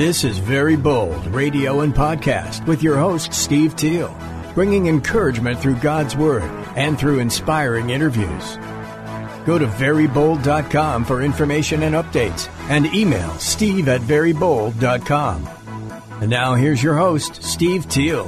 This is Very Bold Radio and Podcast with your host, Steve Teal, bringing encouragement through God's Word and through inspiring interviews. Go to verybold.com for information and updates and email steve at verybold.com. And now here's your host, Steve Teal.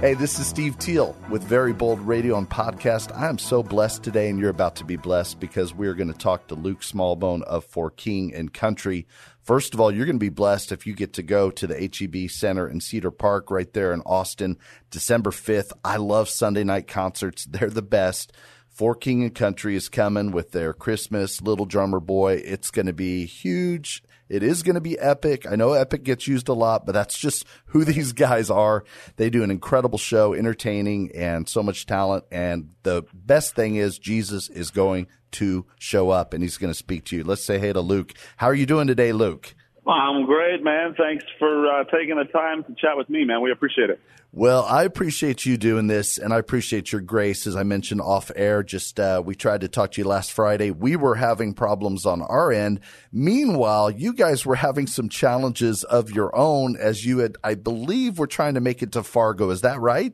Hey, this is Steve Teal with Very Bold Radio and Podcast. I am so blessed today, and you're about to be blessed because we're going to talk to Luke Smallbone of For King and Country. First of all, you're going to be blessed if you get to go to the HEB Center in Cedar Park right there in Austin, December 5th. I love Sunday night concerts. They're the best. For King and Country is coming with their Christmas Little Drummer Boy. It's going to be huge. It is going to be epic. I know epic gets used a lot, but that's just who these guys are. They do an incredible show, entertaining and so much talent. And the best thing is Jesus is going to show up and he's going to speak to you. Let's say hey to Luke. How are you doing today, Luke? I'm great, man. Thanks for uh, taking the time to chat with me, man. We appreciate it. Well, I appreciate you doing this, and I appreciate your grace. As I mentioned off air, just uh, we tried to talk to you last Friday. We were having problems on our end. Meanwhile, you guys were having some challenges of your own, as you had, I believe, were trying to make it to Fargo. Is that right?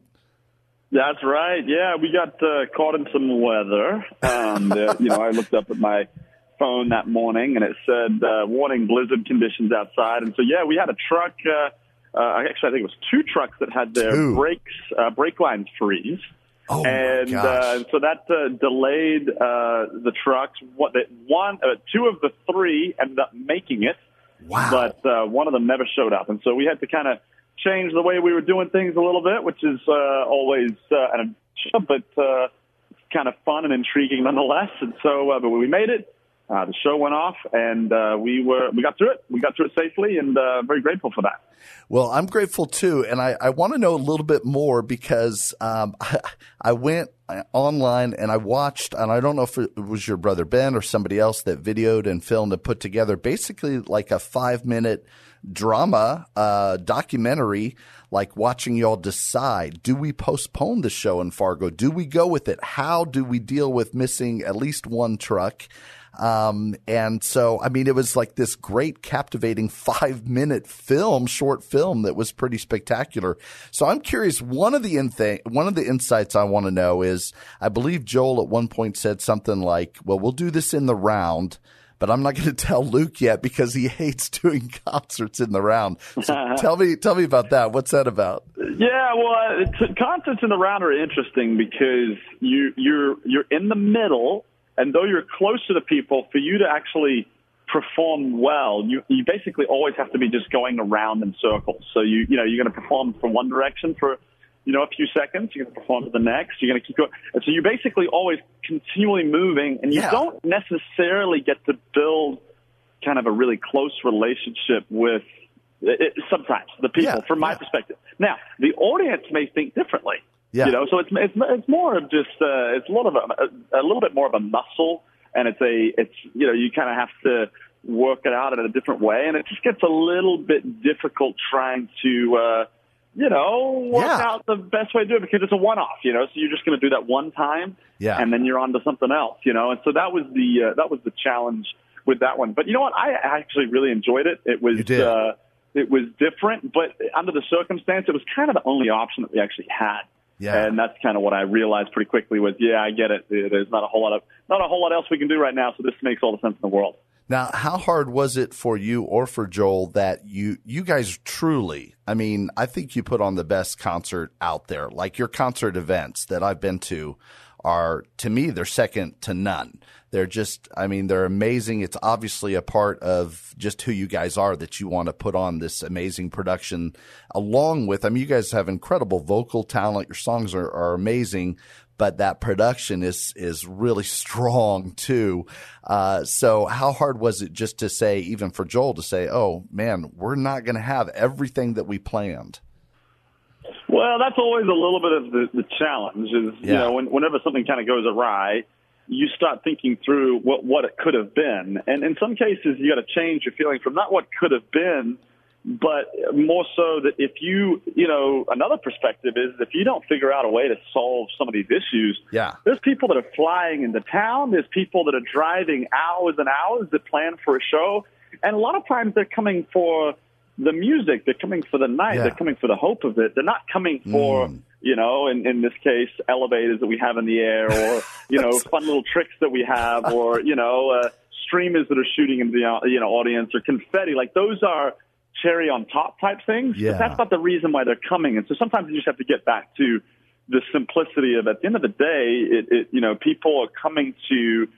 That's right. Yeah, we got uh, caught in some weather. Um, the, you know, I looked up at my phone that morning and it said uh, warning blizzard conditions outside. And so yeah, we had a truck. Uh, uh, actually, I think it was two trucks that had their Two. brakes uh, brake lines freeze. Oh, and uh, so that uh, delayed uh, the trucks. What that one, uh, two of the three ended up making it, Wow. but uh, one of them never showed up, and so we had to kind of change the way we were doing things a little bit, which is uh, always uh, an adventure, but uh, kind of fun and intriguing nonetheless. And so, uh, but we made it. Uh, the show went off, and uh, we were we got through it. We got through it safely, and uh, very grateful for that. Well, I'm grateful too, and I, I want to know a little bit more because um, I, I went online and I watched, and I don't know if it was your brother Ben or somebody else that videoed and filmed and put together basically like a five minute drama uh, documentary, like watching y'all decide: do we postpone the show in Fargo? Do we go with it? How do we deal with missing at least one truck? Um, and so, I mean, it was like this great, captivating five minute film, short film that was pretty spectacular. So I'm curious. One of the in one of the insights I want to know is, I believe Joel at one point said something like, well, we'll do this in the round. But I'm not going to tell Luke yet because he hates doing concerts in the round. So tell me, tell me about that. What's that about? Yeah, well, uh, concerts in the round are interesting because you you're you're in the middle, and though you're close to the people, for you to actually perform well, you you basically always have to be just going around in circles. So you you know you're going to perform from one direction for you know a few seconds, you're going to perform to the next, you're going to keep going, and so you're basically always continually moving, and you Yeah. don't necessarily get to build kind of a really close relationship with it, sometimes the people Yeah, from my yeah. perspective. Now, the audience may think differently. Yeah. You know, so it's it's it's more of just uh, it's a lot of a, a little bit more of a muscle, and it's a it's you know you kind of have to work it out in a different way, and it just gets a little bit difficult trying to uh, you know work Yeah. out the best way to do it because it's a one off. You know, so you're just going to do that one time, Yeah. and then you're on to something else. You know, and so that was the uh, that was the challenge with that one. But you know what? I actually really enjoyed it. It was. Uh, it was different, but under the circumstance, it was kind of the only option that we actually had. Yeah. And that's kind of what I realized pretty quickly was, yeah, I get it. There's not a whole lot of not a whole lot else we can do right now, so this makes all the sense in the world. Now, how hard was it for you or for Joel that you you guys truly? I mean, I think you put on the best concert out there. Like your concert events that I've been to are to me they're second to none. They're just I mean, they're amazing. It's obviously a part of just who you guys are that you want to put on this amazing production along with I mean, you guys have incredible vocal talent. Your songs are, are amazing but that production is is really strong too. Uh, so how hard was it just to say, even for Joel to say, "Oh man, we're not going to have everything that we planned"? Well, that's always a little bit of the, the challenge. Is you know, when, whenever something kind of goes awry, you start thinking through what what it could have been, and in some cases, you got to change your feeling from not what could have been, but more so that if you, you know, another perspective is if you don't figure out a way to solve some of these issues, Yeah. there's people that are flying into town. There's people that are driving hours and hours that plan for a show. and a lot of times they're coming for the music. They're coming for the night. Yeah. They're coming for the hope of it. They're not coming for Mm. you know, in, in this case, elevators that we have in the air, or you know, fun little tricks that we have, or you know, uh, streamers that are shooting into the you know audience, or confetti. Like those are cherry on top type things. Yeah. But that's not the reason why they're coming. And so sometimes you just have to get back to the simplicity of at the end of the day, it, it you know, people are coming to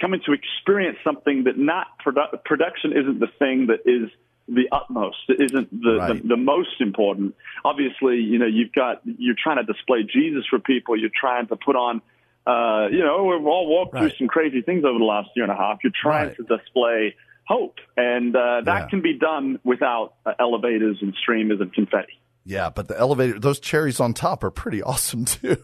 coming to experience something that not produ- production isn't the thing that is the utmost. It isn't the, Right. the the most important. Obviously, you know, you've got you're trying to display Jesus for people. You're trying to put on. Uh, you know, we've all walked Right. through some crazy things over the last year and a half. You're trying Right. to display hope, and uh, that Yeah. can be done without uh, elevators and streamers and confetti. Yeah, but the elevator, those cherries on top are pretty awesome too.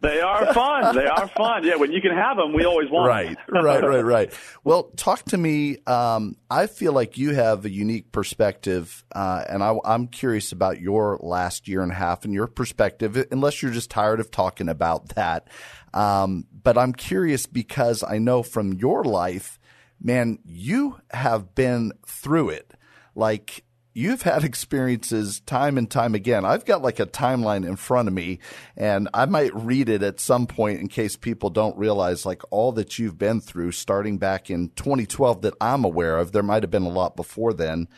They are fun. they are fun. Yeah, when you can have them, we always want. right, them. right, right, right. Well, talk to me. Um, I feel like you have a unique perspective, uh, and I, I'm curious about your last year and a half and your perspective. Unless you're just tired of talking about that, um, but I'm curious because I know from your life, man, you have been through it. Like you've had experiences time and time again. I've got like a timeline in front of me and I might read it at some point in case people don't realize like all that you've been through starting back in 2012 that I'm aware of. There might have been a lot before then,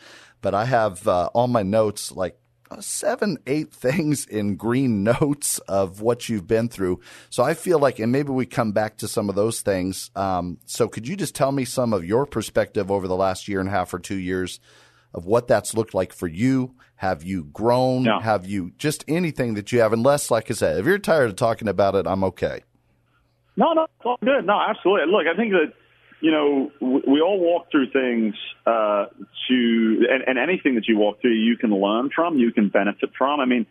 but I have uh, my notes like seven, eight things in green notes of what you've been through. So I feel like, and maybe we come back to some of those things. Um, so could you just tell me some of your perspective over the last year and a half or two years of what that's looked like for you? Have you grown? Yeah. Have you just anything that you have? Unless, like I said, if you're tired of talking about it, I'm okay. No, no, it's all good. No, absolutely. Look, I think that you know we, we all walk through things uh, to, and, and anything that you walk through, you can learn from, you can benefit from. I mean,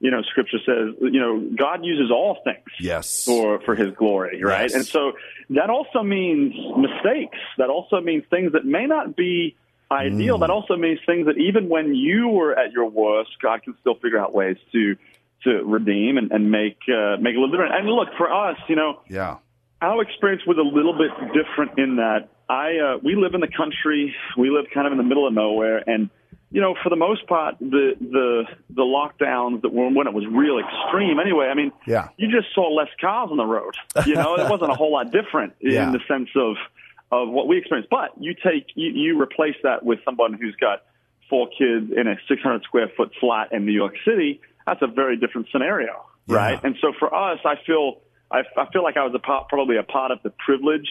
you know, Scripture says, you know, God uses all things Yes. for for His glory, right? Yes. And so that also means mistakes. That also means things that may not be ideal. Mm. That also means things that even when you were at your worst, God can still figure out ways to to redeem and, and make uh, make a little different. And look, for us, you know, Yeah. our experience was a little bit different in that I uh, we live in the country, we live kind of in the middle of nowhere, and you know, for the most part, the the the lockdowns that were when it was real extreme. Anyway, I mean, Yeah. you just saw less cars on the road. You know, it wasn't a whole lot different Yeah. in the sense of of what we experienced. But you take you, you replace that with someone who's got four kids in a 600 square foot flat in New York City. That's a very different scenario, Yeah. right? And so for us, I feel I, I feel like I was a part, probably a part of the privileged,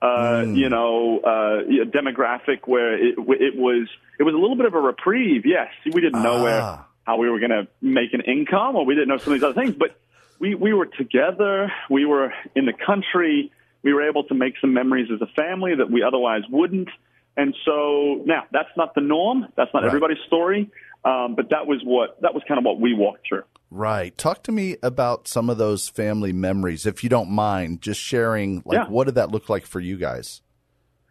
uh, Mm. you know, uh, demographic where it, it was it was a little bit of a reprieve. Yes, we didn't know Ah. where how we were going to make an income, or we didn't know some of these other things, but we we were together. We were in the country. We were able to make some memories as a family that we otherwise wouldn't. And so now that's not the norm. That's not Right. everybody's story. Um, but that was what that was kind of what we walked through. Right. Talk to me about some of those family memories, if you don't mind, just sharing. Like, Yeah. what did that look like for you guys?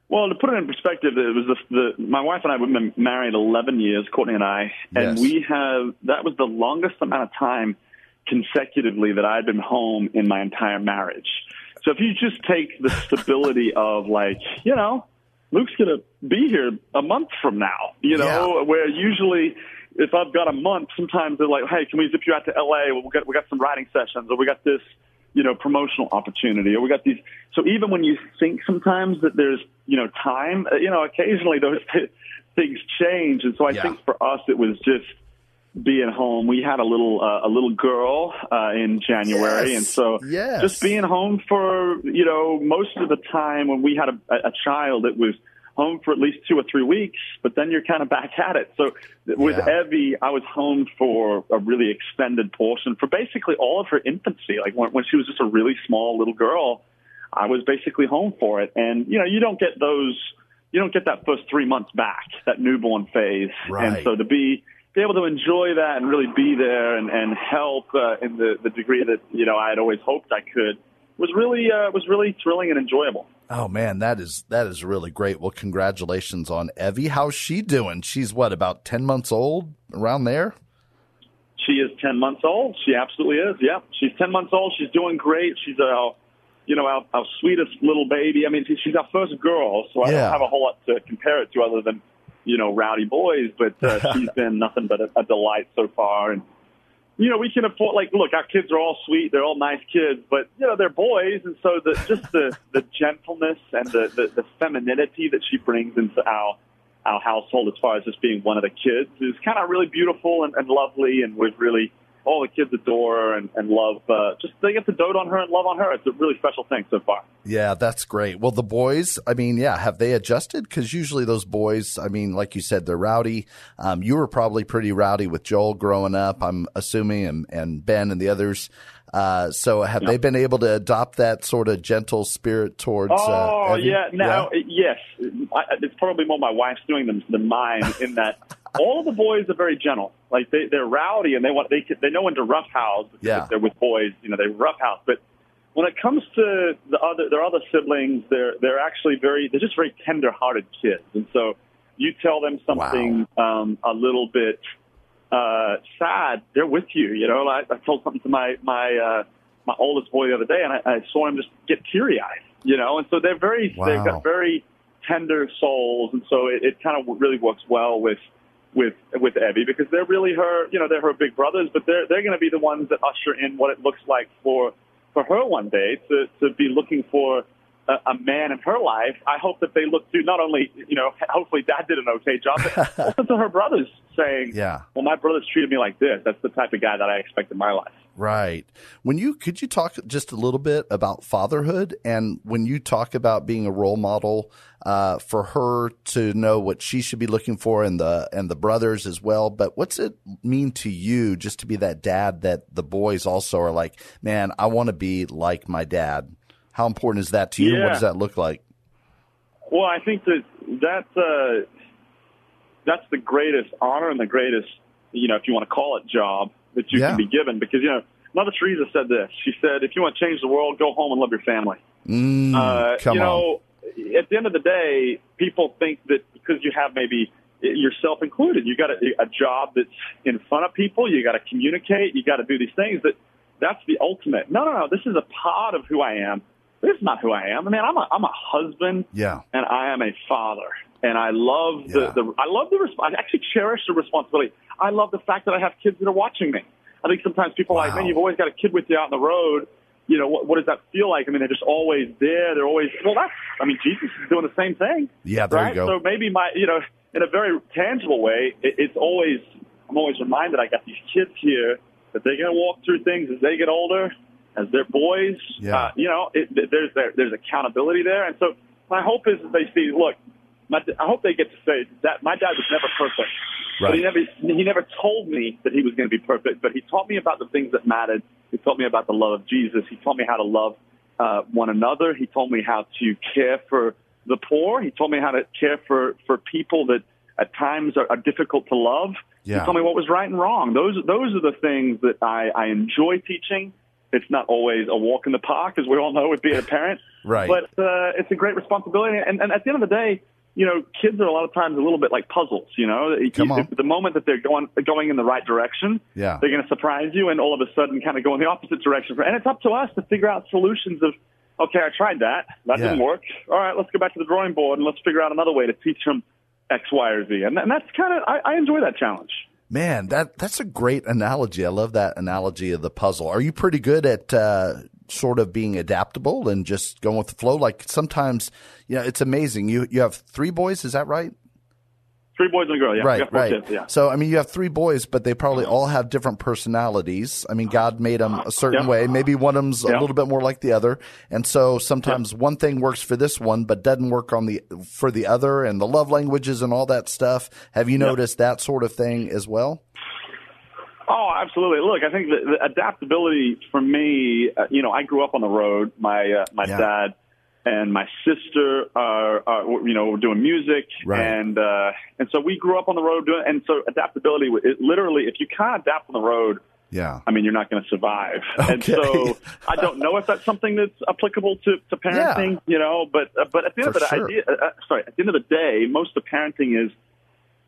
Well, to put it in perspective, it was the, the my wife and I have been married 11 years, Courtney and I, and Yes. we have that was the longest amount of time consecutively that I'd been home in my entire marriage. So if you just take the stability of like, you know, Luke's going to be here a month from now, you know, Yeah. where usually if I've got a month, sometimes they're like, hey, can we zip you out to LA? Well, we got we got some writing sessions, or we got this, you know, promotional opportunity, or we got these. So even when you think sometimes that there's, you know, time, uh, you know, occasionally those things change, and so I Yeah. think for us it was just being home. We had a little uh, a little girl uh, in January, Yes. and so Yes. just being home for you know most of the time when we had a, a child, it was home for at least two or three weeks, but then you're kind of back at it. So with Yeah. Evie, I was home for a really extended portion for basically all of her infancy. Like when, when she was just a really small little girl, I was basically home for it. And you know, you don't get those, you don't get that first three months back, that newborn phase. Right. And so to be be able to enjoy that and really be there and, and help uh, in the, the degree that you know I had always hoped I could was really uh, was really thrilling and enjoyable. Oh man, that is that is really great. Well, congratulations on Evie. How's she doing? She's what about ten months old, around there? She is 10 months old. She absolutely is. Yeah. She's 10 months old. She's doing great. She's our, you know, our, our sweetest little baby. I mean, she's our first girl, so I Yeah. don't have a whole lot to compare it to other than you know, rowdy boys, but uh, she's been nothing but a, a delight so far. And you know, we can afford like, look, our kids are all sweet, they're all nice kids, but you know, they're boys, and so the just the the gentleness and the the, the femininity that she brings into our our household as far as just being one of the kids is kind of really beautiful and, and lovely, and we've really all the kids adore and, and love. Uh, just they get to dote on her and love on her. It's a really special thing so far. Yeah, that's great. Well, the boys, I mean, yeah, have they adjusted? Because usually those boys, I mean, like you said, they're rowdy. Um, you were probably pretty rowdy with Joel growing up, I'm assuming, and, and Ben and the others. Uh, so have yeah. they been able to adopt that sort of gentle spirit towards? Uh, oh uh, yeah, now yeah? yes, I, it's probably more my wife's doing than, than mine in that all of the boys are very gentle. Like they they're rowdy and they want they they know when to roughhouse because yeah. they're with boys. You know they roughhouse, but when it comes to the other their other siblings, they're they're actually very they're just very tender-hearted kids, and so you tell them something wow. um, a little bit uh, sad, they're with you. You know, I, I told something to my my uh, my oldest boy the other day, and I, I saw him just get teary eyed. You know, and so they're very wow. they've got very tender souls, and so it, it kind of really works well with with with Evie because they're really her you know they're her big brothers, but they're they're going to be the ones that usher in what it looks like for for her one day to to be looking for a, a man in her life, I hope that they look to not only, you know, hopefully dad did an okay job, but also to her brothers saying, yeah, well, my brothers treated me like this. That's the type of guy that I expect in my life. Right. When you could you talk just a little bit about fatherhood and when you talk about being a role model uh, for her to know what she should be looking for and the and the brothers as well. But what's it mean to you just to be that dad that the boys also are like, man, I want to be like my dad. How important is that to you? Yeah. What does that look like? Well, I think that that's uh, that's the greatest honor and the greatest, you know, if you want to call it job that you yeah. can be given. Because you know, Mother Teresa said this. She said, "If you want to change the world, go home and love your family." Mm, uh, come you know, on. at the end of the day, people think that because you have maybe yourself included, you got a, a job that's in front of people. You got to communicate. You got to do these things. That that's the ultimate. No, no, no. This is a part of who I am. This is not who I am. I mean, I'm a I'm a husband. Yeah. And I am a father. And I love the, yeah. the I love the resp- I actually cherish the responsibility. I love the fact that I have kids that are watching me. I think sometimes people wow. are like, man, you've always got a kid with you out on the road. You know, what, what does that feel like? I mean, they're just always there. They're always, well, that's, I mean, Jesus is doing the same thing. Yeah, there right? you go. So maybe my, you know, in a very tangible way, it, it's always, I'm always reminded I got these kids here that they're going to walk through things as they get older as their boys. Yeah. Uh, you know, it, there's there, there's accountability there, and so my hope is that they see. Look, my, I hope they get to say that my dad was never perfect, right. but he never he never told me that he was going to be perfect. But he taught me about the things that mattered. He taught me about the love of Jesus. He taught me how to love uh, one another. He told me how to care for the poor. He told me how to care for for people that at times are, are difficult to love. Yeah. He told me what was right and wrong. Those those are the things that I, I enjoy teaching. It's not always a walk in the park, as we all know with being a parent. right. But uh, it's a great responsibility. And, and at the end of the day, you know, kids are a lot of times a little bit like puzzles. You know, Come on. the moment that they're going going in the right direction, yeah. they're going to surprise you, and all of a sudden, kind of go in the opposite direction. And it's up to us to figure out solutions of, okay, I tried that, that Yeah. didn't work. All right, let's go back to the drawing board and let's figure out another way to teach them X, Y, or Z. And, and that's kind of I, I enjoy that challenge. Man, that that's a great analogy. I love that analogy of the puzzle. Are you pretty good at uh, sort of being adaptable and just going with the flow? Like sometimes, you know, it's amazing. You you have three boys, is that right? Three boys and a girl, yeah. right, right. Kids, yeah. So I mean, you have three boys, but they probably uh-huh. all have different personalities. I mean, God made them a certain Yeah. way. Maybe one of them's a little bit more like the other, and so sometimes one thing works for this one, but doesn't work on the for the other. And the love languages and all that stuff. Have you noticed that sort of thing as well? Oh, absolutely. Look, I think the, the adaptability for me, uh, you know, I grew up on the road. My uh, my Yeah. dad and my sister are, are you know, were doing music, Right. and uh, and so we grew up on the road doing. And so adaptability, it, literally, if you can't adapt on the road, Yeah. I mean, you're not going to survive. And so I don't know if that's something that's applicable to, to parenting, you know, but, uh, but at the end For of the sure. idea, uh, uh, sorry, at the end of the day, most of parenting is,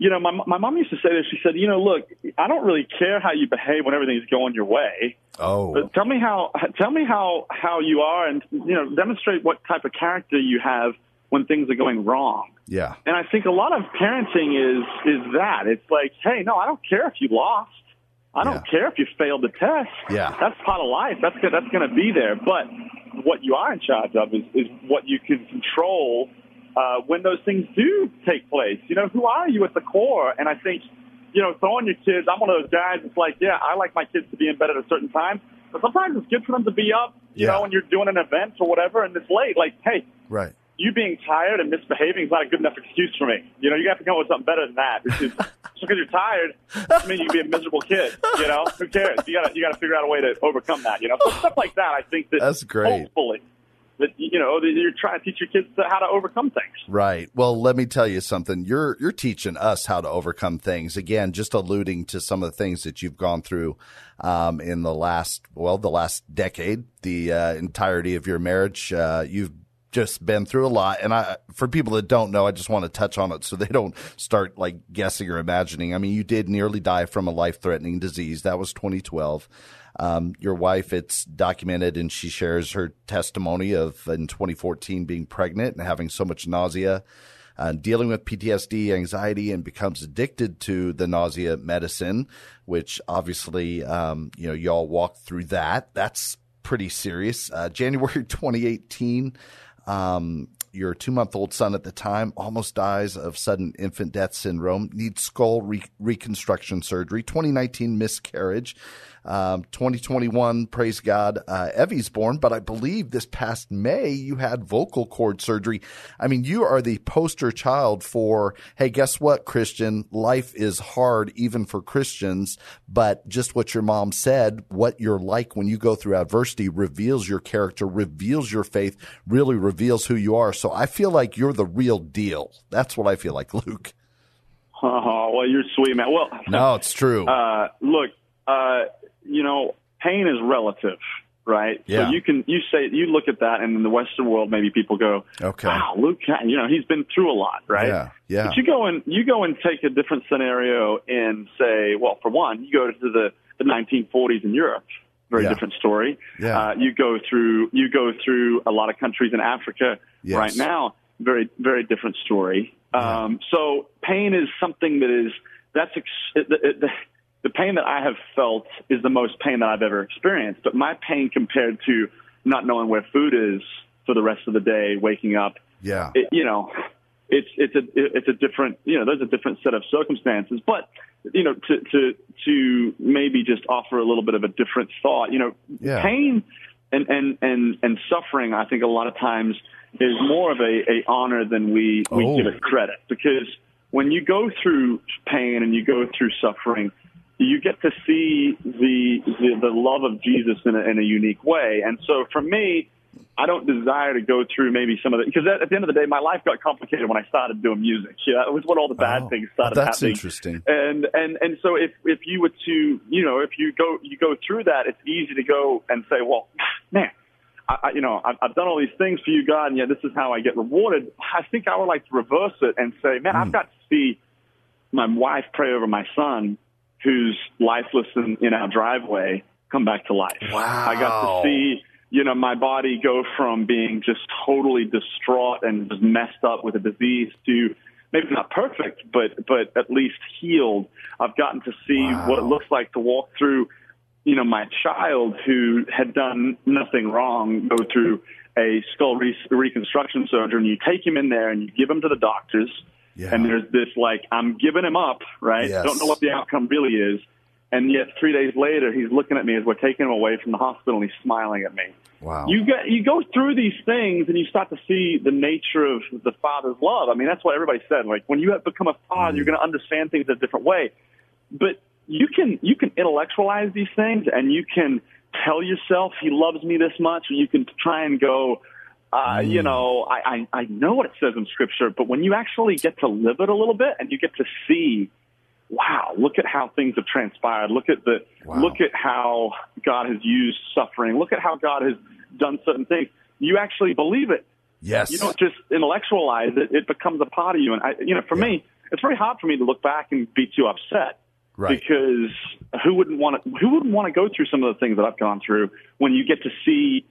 you know, my, my mom used to say this. She said, you know, look, I don't really care how you behave when everything's going your way. Oh. But tell me how, tell me how, how you are and, you know, demonstrate what type of character you have when things are going wrong. Yeah. And I think a lot of parenting is is that. It's like, hey, no, I don't care if you lost. I don't Yeah. care if you failed the test. Yeah. That's part of life. That's. That's going to be there. But what you are in charge of is, is what you can control uh, when those things do take place. You know, who are you at the core? And I think, you know, throwing your kids, I'm one of those guys that's like, yeah, I like my kids to be in bed at a certain time. But sometimes it's good for them to be up, you Yeah. know, when you're doing an event or whatever and it's late. Like, hey, Right. you being tired and misbehaving is not a good enough excuse for me. You know, you have to come up with something better than that. Because just because you're tired doesn't mean you can be a miserable kid. You know, who cares? You gotta you gotta figure out a way to overcome that. You know, so stuff like that. I think that That's great. Hopefully, that you know you're trying to teach your kids how to overcome things. Right. Well, let me tell you something. You're you're teaching us how to overcome things. Again, just alluding to some of the things that you've gone through um, in the last well, the last decade, the uh, entirety of your marriage. Uh, you've just been through a lot, and I, for people that don't know, I just want to touch on it so they don't start like guessing or imagining. I mean, you did nearly die from a life-threatening disease. That was 2012. Um, your wife, it's documented, and she shares her testimony of in 2014 being pregnant and having so much nausea, uh, dealing with PTSD, anxiety, and becomes addicted to the nausea medicine, which obviously, um, you know, y'all walked through that. That's pretty serious. Uh, January 2018, um, your two month old son at the time almost dies of sudden infant death syndrome, needs skull re- reconstruction surgery, 2019 miscarriage. Um, 2021, praise God, uh, Evie's born, but I believe this past May you had vocal cord surgery. I mean, you are the poster child for, hey, guess what, Christian? Life is hard even for Christians, but just what your mom said, what you're like when you go through adversity reveals your character, reveals your faith, really reveals who you are. So I feel like you're the real deal. That's what I feel like, Luke. Oh, well, you're sweet, man. Well, No, it's true. uh, look, uh, you know, pain is relative, right? Yeah. So you can you say you look at that, and in the Western world, maybe people go, Okay. "Wow, Luke, you know, he's been through a lot, right?" Yeah, yeah. But you go and you go and take a different scenario and say, well, for one, you go to the the 1940s in Europe. Very Yeah. different story. Yeah. Uh, you go through you go through a lot of countries in Africa Yes. right now. Very very different story. Um, so pain is something that is that's ex- it, it, the, the pain that I have felt is the most pain that I've ever experienced. But my pain compared to not knowing where food is for the rest of the day, waking up, yeah. it, you know, it's it's a it's a different you know there's a different set of circumstances. But you know to to to maybe just offer a little bit of a different thought. You know, Yeah. pain and and and and suffering. I think a lot of times is more of a, a honor than we we Oh. give it credit because when you go through pain and you go through suffering. You get to see the, the the love of Jesus in a, in a unique way, and so for me, I don't desire to go through maybe some of the because at, at the end of the day, my life got complicated when I started doing music. Yeah, it was when all the bad Oh, things started that's happening. interesting. And and and so if if you were to you know if you go you go through that, it's easy to go and say, well, man. I, you know, I've, I've done all these things for you, God, and yet this is how I get rewarded. I think I would like to reverse it and say, man, Hmm. I've got to see my wife pray over my son, who's lifeless in, in our driveway, come back to life. Wow. I got to see, you know, my body go from being just totally distraught and just messed up with a disease to maybe not perfect, but but at least healed. I've gotten to see Wow. what it looks like to walk through, you know, my child who had done nothing wrong go through a skull re- reconstruction surgery, and you take him in there and you give him to the doctors. Yeah. And there's this like, I'm giving him up, right? Yes. Don't know what the outcome really is. And yet three days later, he's looking at me as we're taking him away from the hospital and he's smiling at me. Wow. You get, you go through these things and you start to see the nature of the father's love. I mean, that's what everybody said. Like when you have become a father, mm-hmm. you're going to understand things in a different way. But you can, you can intellectualize these things and you can tell yourself he loves me this much and you can try and go, uh, you know, I, I, I know what it says in scripture, but when you actually get to live it a little bit and you get to see, wow, look at how things have transpired. Look at the, Wow. look at how God has used suffering. Look at how God has done certain things. You actually believe it. yes. You don't just intellectualize it. It becomes a part of you. And I, you know, for me, it's very hard for me to look back and be too upset. Right. Because who wouldn't want to? Who wouldn't want to go through some of the things that I've gone through? When you get to see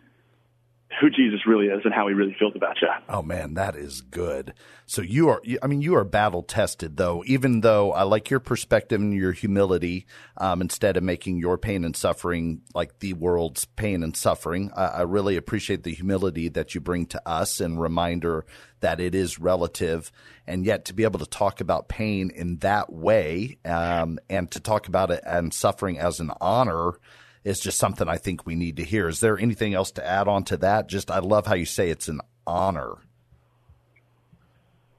who Jesus really is and how he really feels about you. Oh man, that is good. So you are, I mean, you are battle tested though, even though I like your perspective and your humility, um, instead of making your pain and suffering like the world's pain and suffering. I, I really appreciate the humility that you bring to us and reminder that it is relative and yet to be able to talk about pain in that way, um, and to talk about it and suffering as an honor, is just something I think we need to hear. Is there anything else to add on to that? Just I love how you say it's an honor.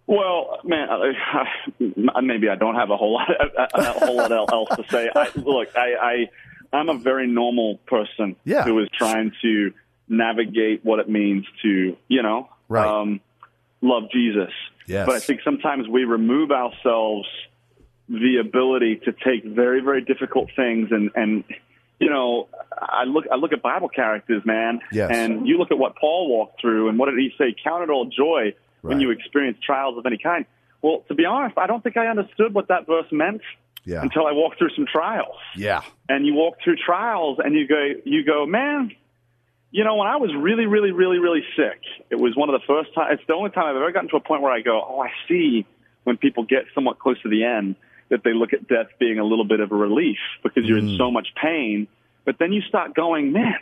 Well, man, I, maybe I don't have a whole lot, a, a whole lot else to say. I, look, I, I, I'm a very normal person yeah. who is trying to navigate what it means to, you know, right. um, love Jesus. Yes. But I think sometimes we remove ourselves the ability to take very, very difficult things and, and you know, I look I look at Bible characters, man, yes. and you look at what Paul walked through, and what did he say? Count it all joy right. when you experience trials of any kind. Well, to be honest, I don't think I understood what that verse meant yeah. until I walked through some trials. Yeah, and you walk through trials, and you go, you go, man. You know, when I was really, really, really, really sick, it was one of the first times. It's the only time I've ever gotten to a point where I go, oh, I see when people get somewhat close to the end that they look at death being a little bit of a relief because you're Mm. in so much pain. But then you start going, man,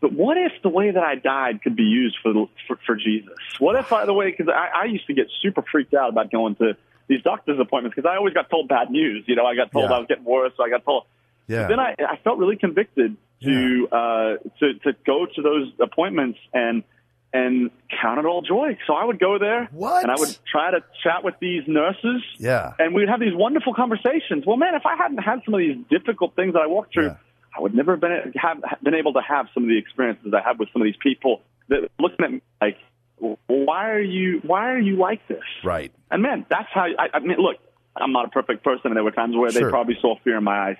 but what if the way that I died could be used for the, for, for Jesus? What if, by the way, because I, I used to get super freaked out about going to these doctor's appointments because I always got told bad news. You know, I got told Yeah. I was getting worse. So I got told. yeah, Then I, I felt really convicted to uh, to to go to those appointments and and count it all joy. So I would go there What? and I would try to chat with these nurses yeah, and we'd have these wonderful conversations. Well, man, if I hadn't had some of these difficult things that I walked through, Yeah. I would never have been have been able to have some of the experiences I had with some of these people that looking at me like, why are you why are you like this? right. And man, that's how I, I mean. Look, I'm not a perfect person, and there were times where Sure. they probably saw fear in my eyes,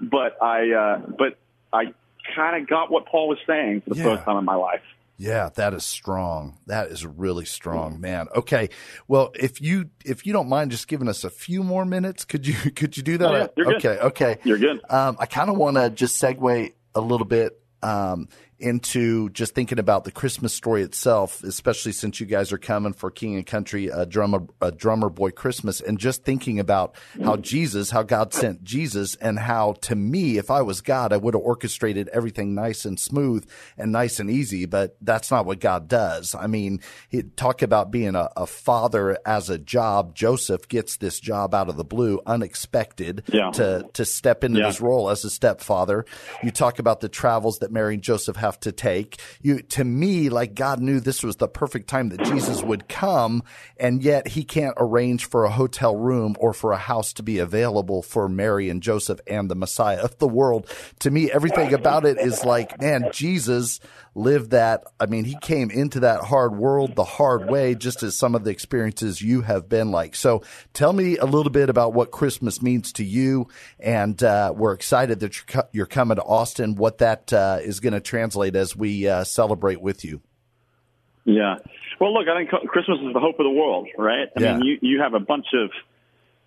but I uh, but I kind of got what Paul was saying for the Yeah. first time in my life. Yeah, that is strong. That is really strong, man. Okay. Well, if you if you don't mind just giving us a few more minutes, could you could you do that? Oh, yeah, you're good. okay, okay. You're good. Um, I kind of want to just segue a little bit um, into just thinking about the Christmas story itself, especially since you guys are coming for King and Country, a drummer, a drummer boy Christmas, and just thinking about how Jesus, how God sent Jesus, and how to me, if I was God, I would have orchestrated everything nice and smooth and nice and easy, but that's not what God does. I mean, he talk about being a, a father as a job. Joseph gets this job out of the blue, unexpected, Yeah. to to step into Yeah. this role as a stepfather. You talk about the travels that Mary and Joseph have to take. You to me, like God knew this was the perfect time that Jesus would come, and yet he can't arrange for a hotel room or for a house to be available for Mary and Joseph and the Messiah of the world. To me, everything about it is like, man, Jesus lived that. I mean, he came into that hard world the hard way, just as some of the experiences you have been like. So tell me a little bit about what Christmas means to you. And uh, we're excited that you're, co- you're coming to Austin, what that uh, is going to translate as we uh, celebrate with you. Yeah. Well, look, I think Christmas is the hope of the world, right? I Yeah. mean, you, you have a bunch of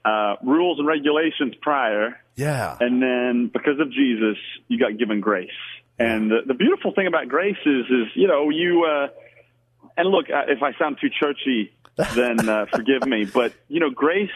uh, rules and regulations prior, Yeah. and then because of Jesus, you got given grace. And the, the beautiful thing about grace is, is you know, you uh, and look, uh, if I sound too churchy, then uh, forgive me. But you know, grace.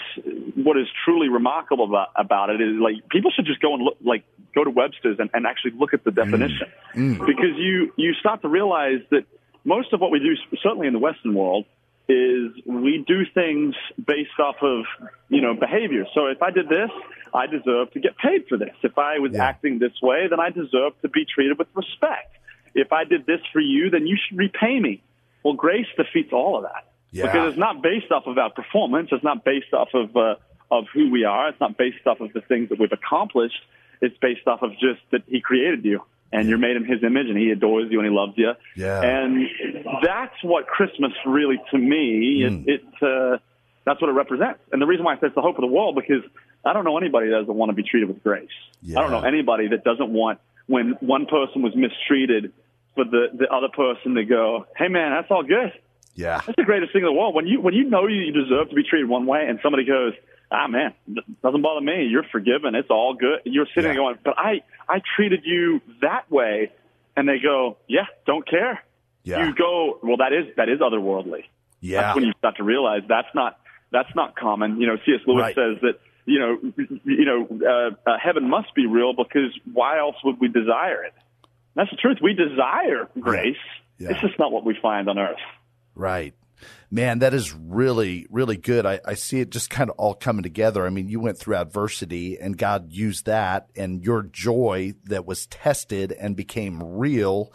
What is truly remarkable about about it is like people should just go and look, like go to Webster's and, and actually look at the definition because you you start to realize that most of what we do, certainly in the Western world, is we do things based off of you know behavior. So if I did this, I deserve to get paid for this. If I was Yeah. acting this way, then I deserve to be treated with respect. If I did this for you, then you should repay me. Well, grace defeats all of that Yeah. because it's not based off of our performance. It's not based off of uh, of who we are. It's not based off of the things that we've accomplished. It's based off of just that He created you and you're made in His image and He adores you and He loves you. Yeah. And that's what Christmas really, to me, Mm. it, it uh, that's what it represents. And the reason why I say it's the hope of the world because I don't know anybody that doesn't want to be treated with grace. I don't know anybody that doesn't want when one person was mistreated for the the other person to go, "Hey, man, that's all good." Yeah. That's the greatest thing in the world. When you when you know you deserve to be treated one way, and somebody goes, "Ah, man, doesn't bother me. You're forgiven. It's all good." You're sitting Yeah. there going, "But I I treated you that way," and they go, "Yeah, don't care." Yeah. You go, well, that is that is otherworldly. Yeah. That's when you start to realize that's not that's not common. You know, C.S. Lewis Right. says that you know you know uh, uh, heaven must be real because why else would we desire it? That's the truth. We desire grace. Yeah. It's just not what we find on earth. Right. Man, that is really, really good. I, I see it just kind of all coming together. I mean, you went through adversity and God used that and your joy that was tested and became real.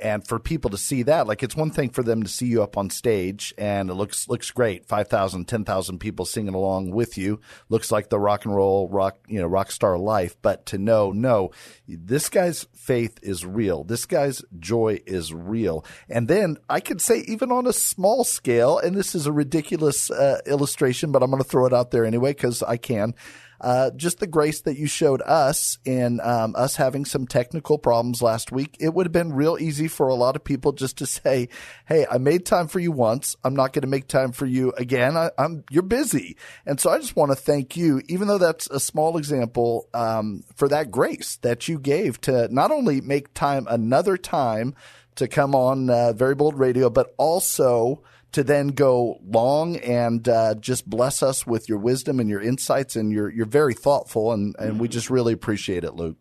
And for people to see that, like it's one thing for them to see you up on stage and it looks, looks great. 5,000, 10,000 people singing along with you. Looks like the rock and roll, rock, you know, rock star life. But to know, no, this guy's faith is real. This guy's joy is real. And then I could say even on a small scale, and this is a ridiculous uh, illustration, but I'm going to throw it out there anyway because I can. Uh, just the grace that you showed us in um, us having some technical problems last week. It would have been real easy for a lot of people just to say, "Hey, I made time for you once. I'm not going to make time for you again. I, I'm you're busy." And so I just want to thank you, even though that's a small example, um, for that grace that you gave to not only make time another time to come on uh, Very Bold Radio, but also to then go long and uh, just bless us with your wisdom and your insights, and you're you're very thoughtful, and, and we just really appreciate it, Luke.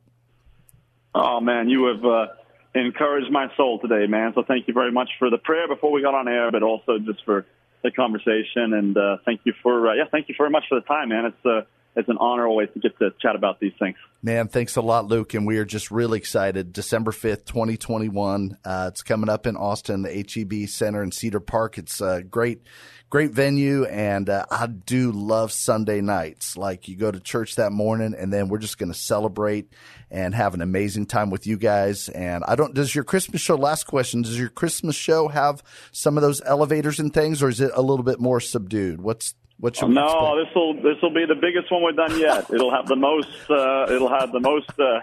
Oh man, you have uh, encouraged my soul today, man. So thank you very much for the prayer before we got on air, but also just for the conversation, and uh, thank you for uh, yeah, thank you very much for the time, man. It's uh, it's an honor always to get to chat about these things. Man, thanks a lot, Luke, and we are just really excited. December fifth, twenty twenty one. Uh, it's coming up in Austin, the HEB Center in Cedar Park. It's a great, great venue, and uh, I do love Sunday nights. Like you go to church that morning, and then we're just going to celebrate and have an amazing time with you guys. And I don't. Does your Christmas show? Last question. Does your Christmas show have some of those elevators and things, or is it a little bit more subdued? What's what should we? No, this will this will be the biggest one we've done yet. It'll have the most. Uh, it'll have the most uh,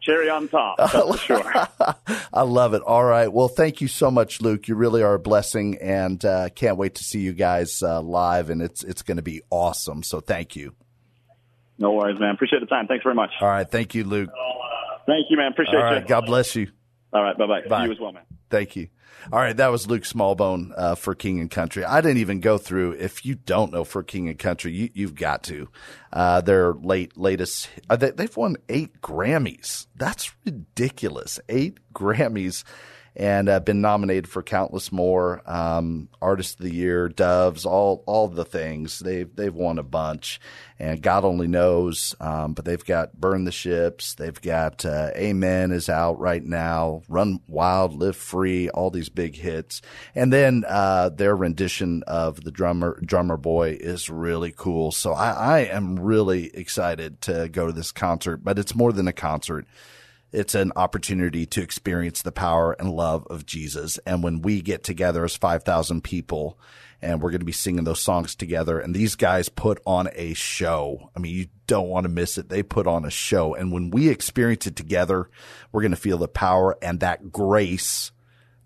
cherry on top. That's for sure. I love it. All right. Well, thank you so much, Luke. You really are a blessing, and uh, can't wait to see you guys uh, live. And it's it's going to be awesome. So thank you. No worries, man. Appreciate the time. Thanks very much. All right. Thank you, Luke. Thank you, man. Appreciate All right. you. God bless you. All right. Bye-bye. Bye. You as well, man. Thank you. All right, that was Luke Smallbone uh, for King and Country. I didn't even go through. If you don't know for King and Country, you, you've got to. Uh, their late latest, uh, they, they've won eight Grammys. That's ridiculous. Eight Grammys, and uh, been nominated for countless more. Um, of the Year, Doves, all all the things. They've they've won a bunch, and God only knows. Um, but they've got Burn the Ships. They've got uh, Amen is out right now. Run Wild, Live Free. All these big hits, and then uh, their rendition of the drummer Drummer Boy is really cool. So I, I am really excited to go to this concert. But it's more than a concert it's an opportunity to experience the power and love of Jesus. And when we get together as 5,000 people and we're going to be singing those songs together and these guys put on a show. I mean, you don't want to miss it. They put on a show. And when we experience it together, we're going to feel the power and that grace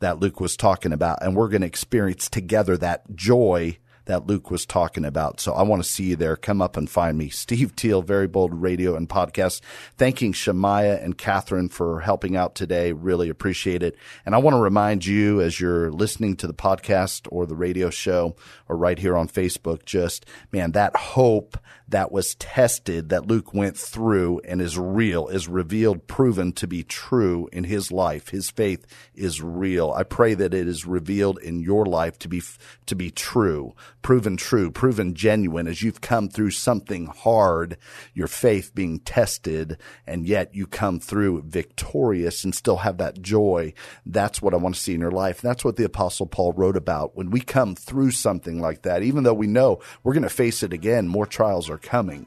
that Luke was talking about. And we're going to experience together that joy that Luke was talking about. So I want to see you there. Come up and find me. Steve Teal, Very Bold Radio and Podcast. Thanking Shemaiah and Catherine for helping out today. Really appreciate it. And I want to remind you as you're listening to the podcast or the radio show or right here on Facebook, just man, that hope that was tested that Luke went through and is real, is revealed, proven to be true in his life. His faith is real. I pray that it is revealed in your life to be, to be true, proven true, proven genuine as you've come through something hard, your faith being tested, and yet you come through victorious and still have that joy. That's what I want to see in your life. That's what the apostle Paul wrote about. When we come through something like that, even though we know we're going to face it again, more trials are coming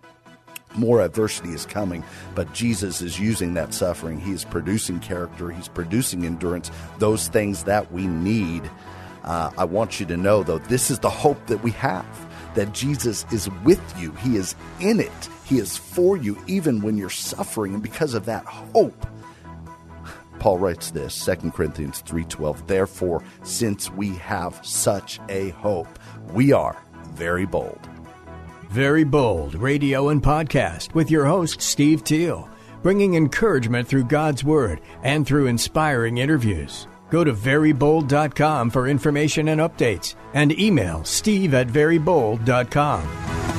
more adversity is coming, but Jesus is using that suffering. He is producing character, He's producing endurance, those things that we need. Uh, I want you to know, though, this is the hope that we have that Jesus is with you, He is in it, He is for you, even when you're suffering. And because of that hope, Paul writes this 2 Corinthians 3:12 Therefore since we have such a hope we are very bold Very Bold Radio and Podcast with your host, Steve Teal, bringing encouragement through God's Word and through inspiring interviews. Go to verybold.com for information and updates and email steve at verybold.com.